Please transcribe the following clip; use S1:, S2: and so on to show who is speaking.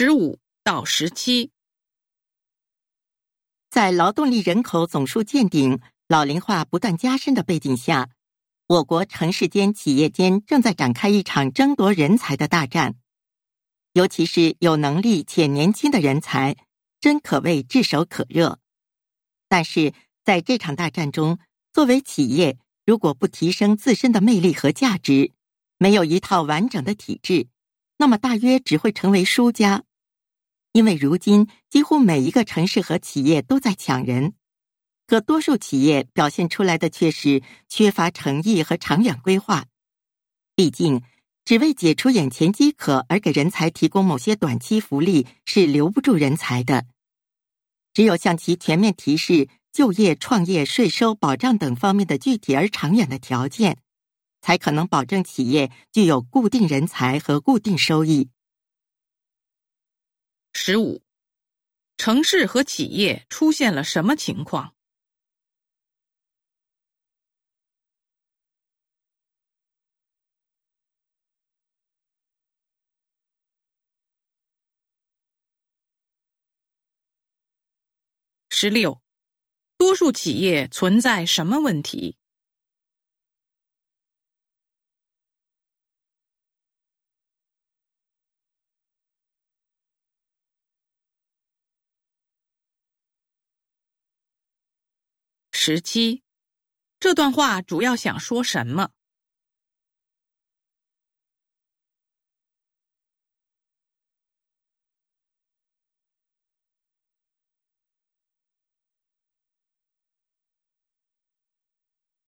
S1: 十五到十七，
S2: 在劳动力人口总数见顶、老龄化不断加深的背景下，我国城市间、企业间正在展开一场争夺人才的大战。尤其是有能力且年轻的人才，真可谓炙手可热。但是在这场大战中，作为企业，如果不提升自身的魅力和价值，没有一套完整的体制。那么大约只会成为输家，因为如今几乎每一个城市和企业都在抢人，可多数企业表现出来的却是缺乏诚意和长远规划。毕竟，只为解除眼前饥渴而给人才提供某些短期福利是留不住人才的。只有向其全面提示就业、创业、税收、保障等方面的具体而长远的条件。才可能保证企业具有固定人才和固定收益。
S1: 十五，城市和企业出现了什么情况？十六，多数企业存在什么问题？十七，这段话主要想说什么？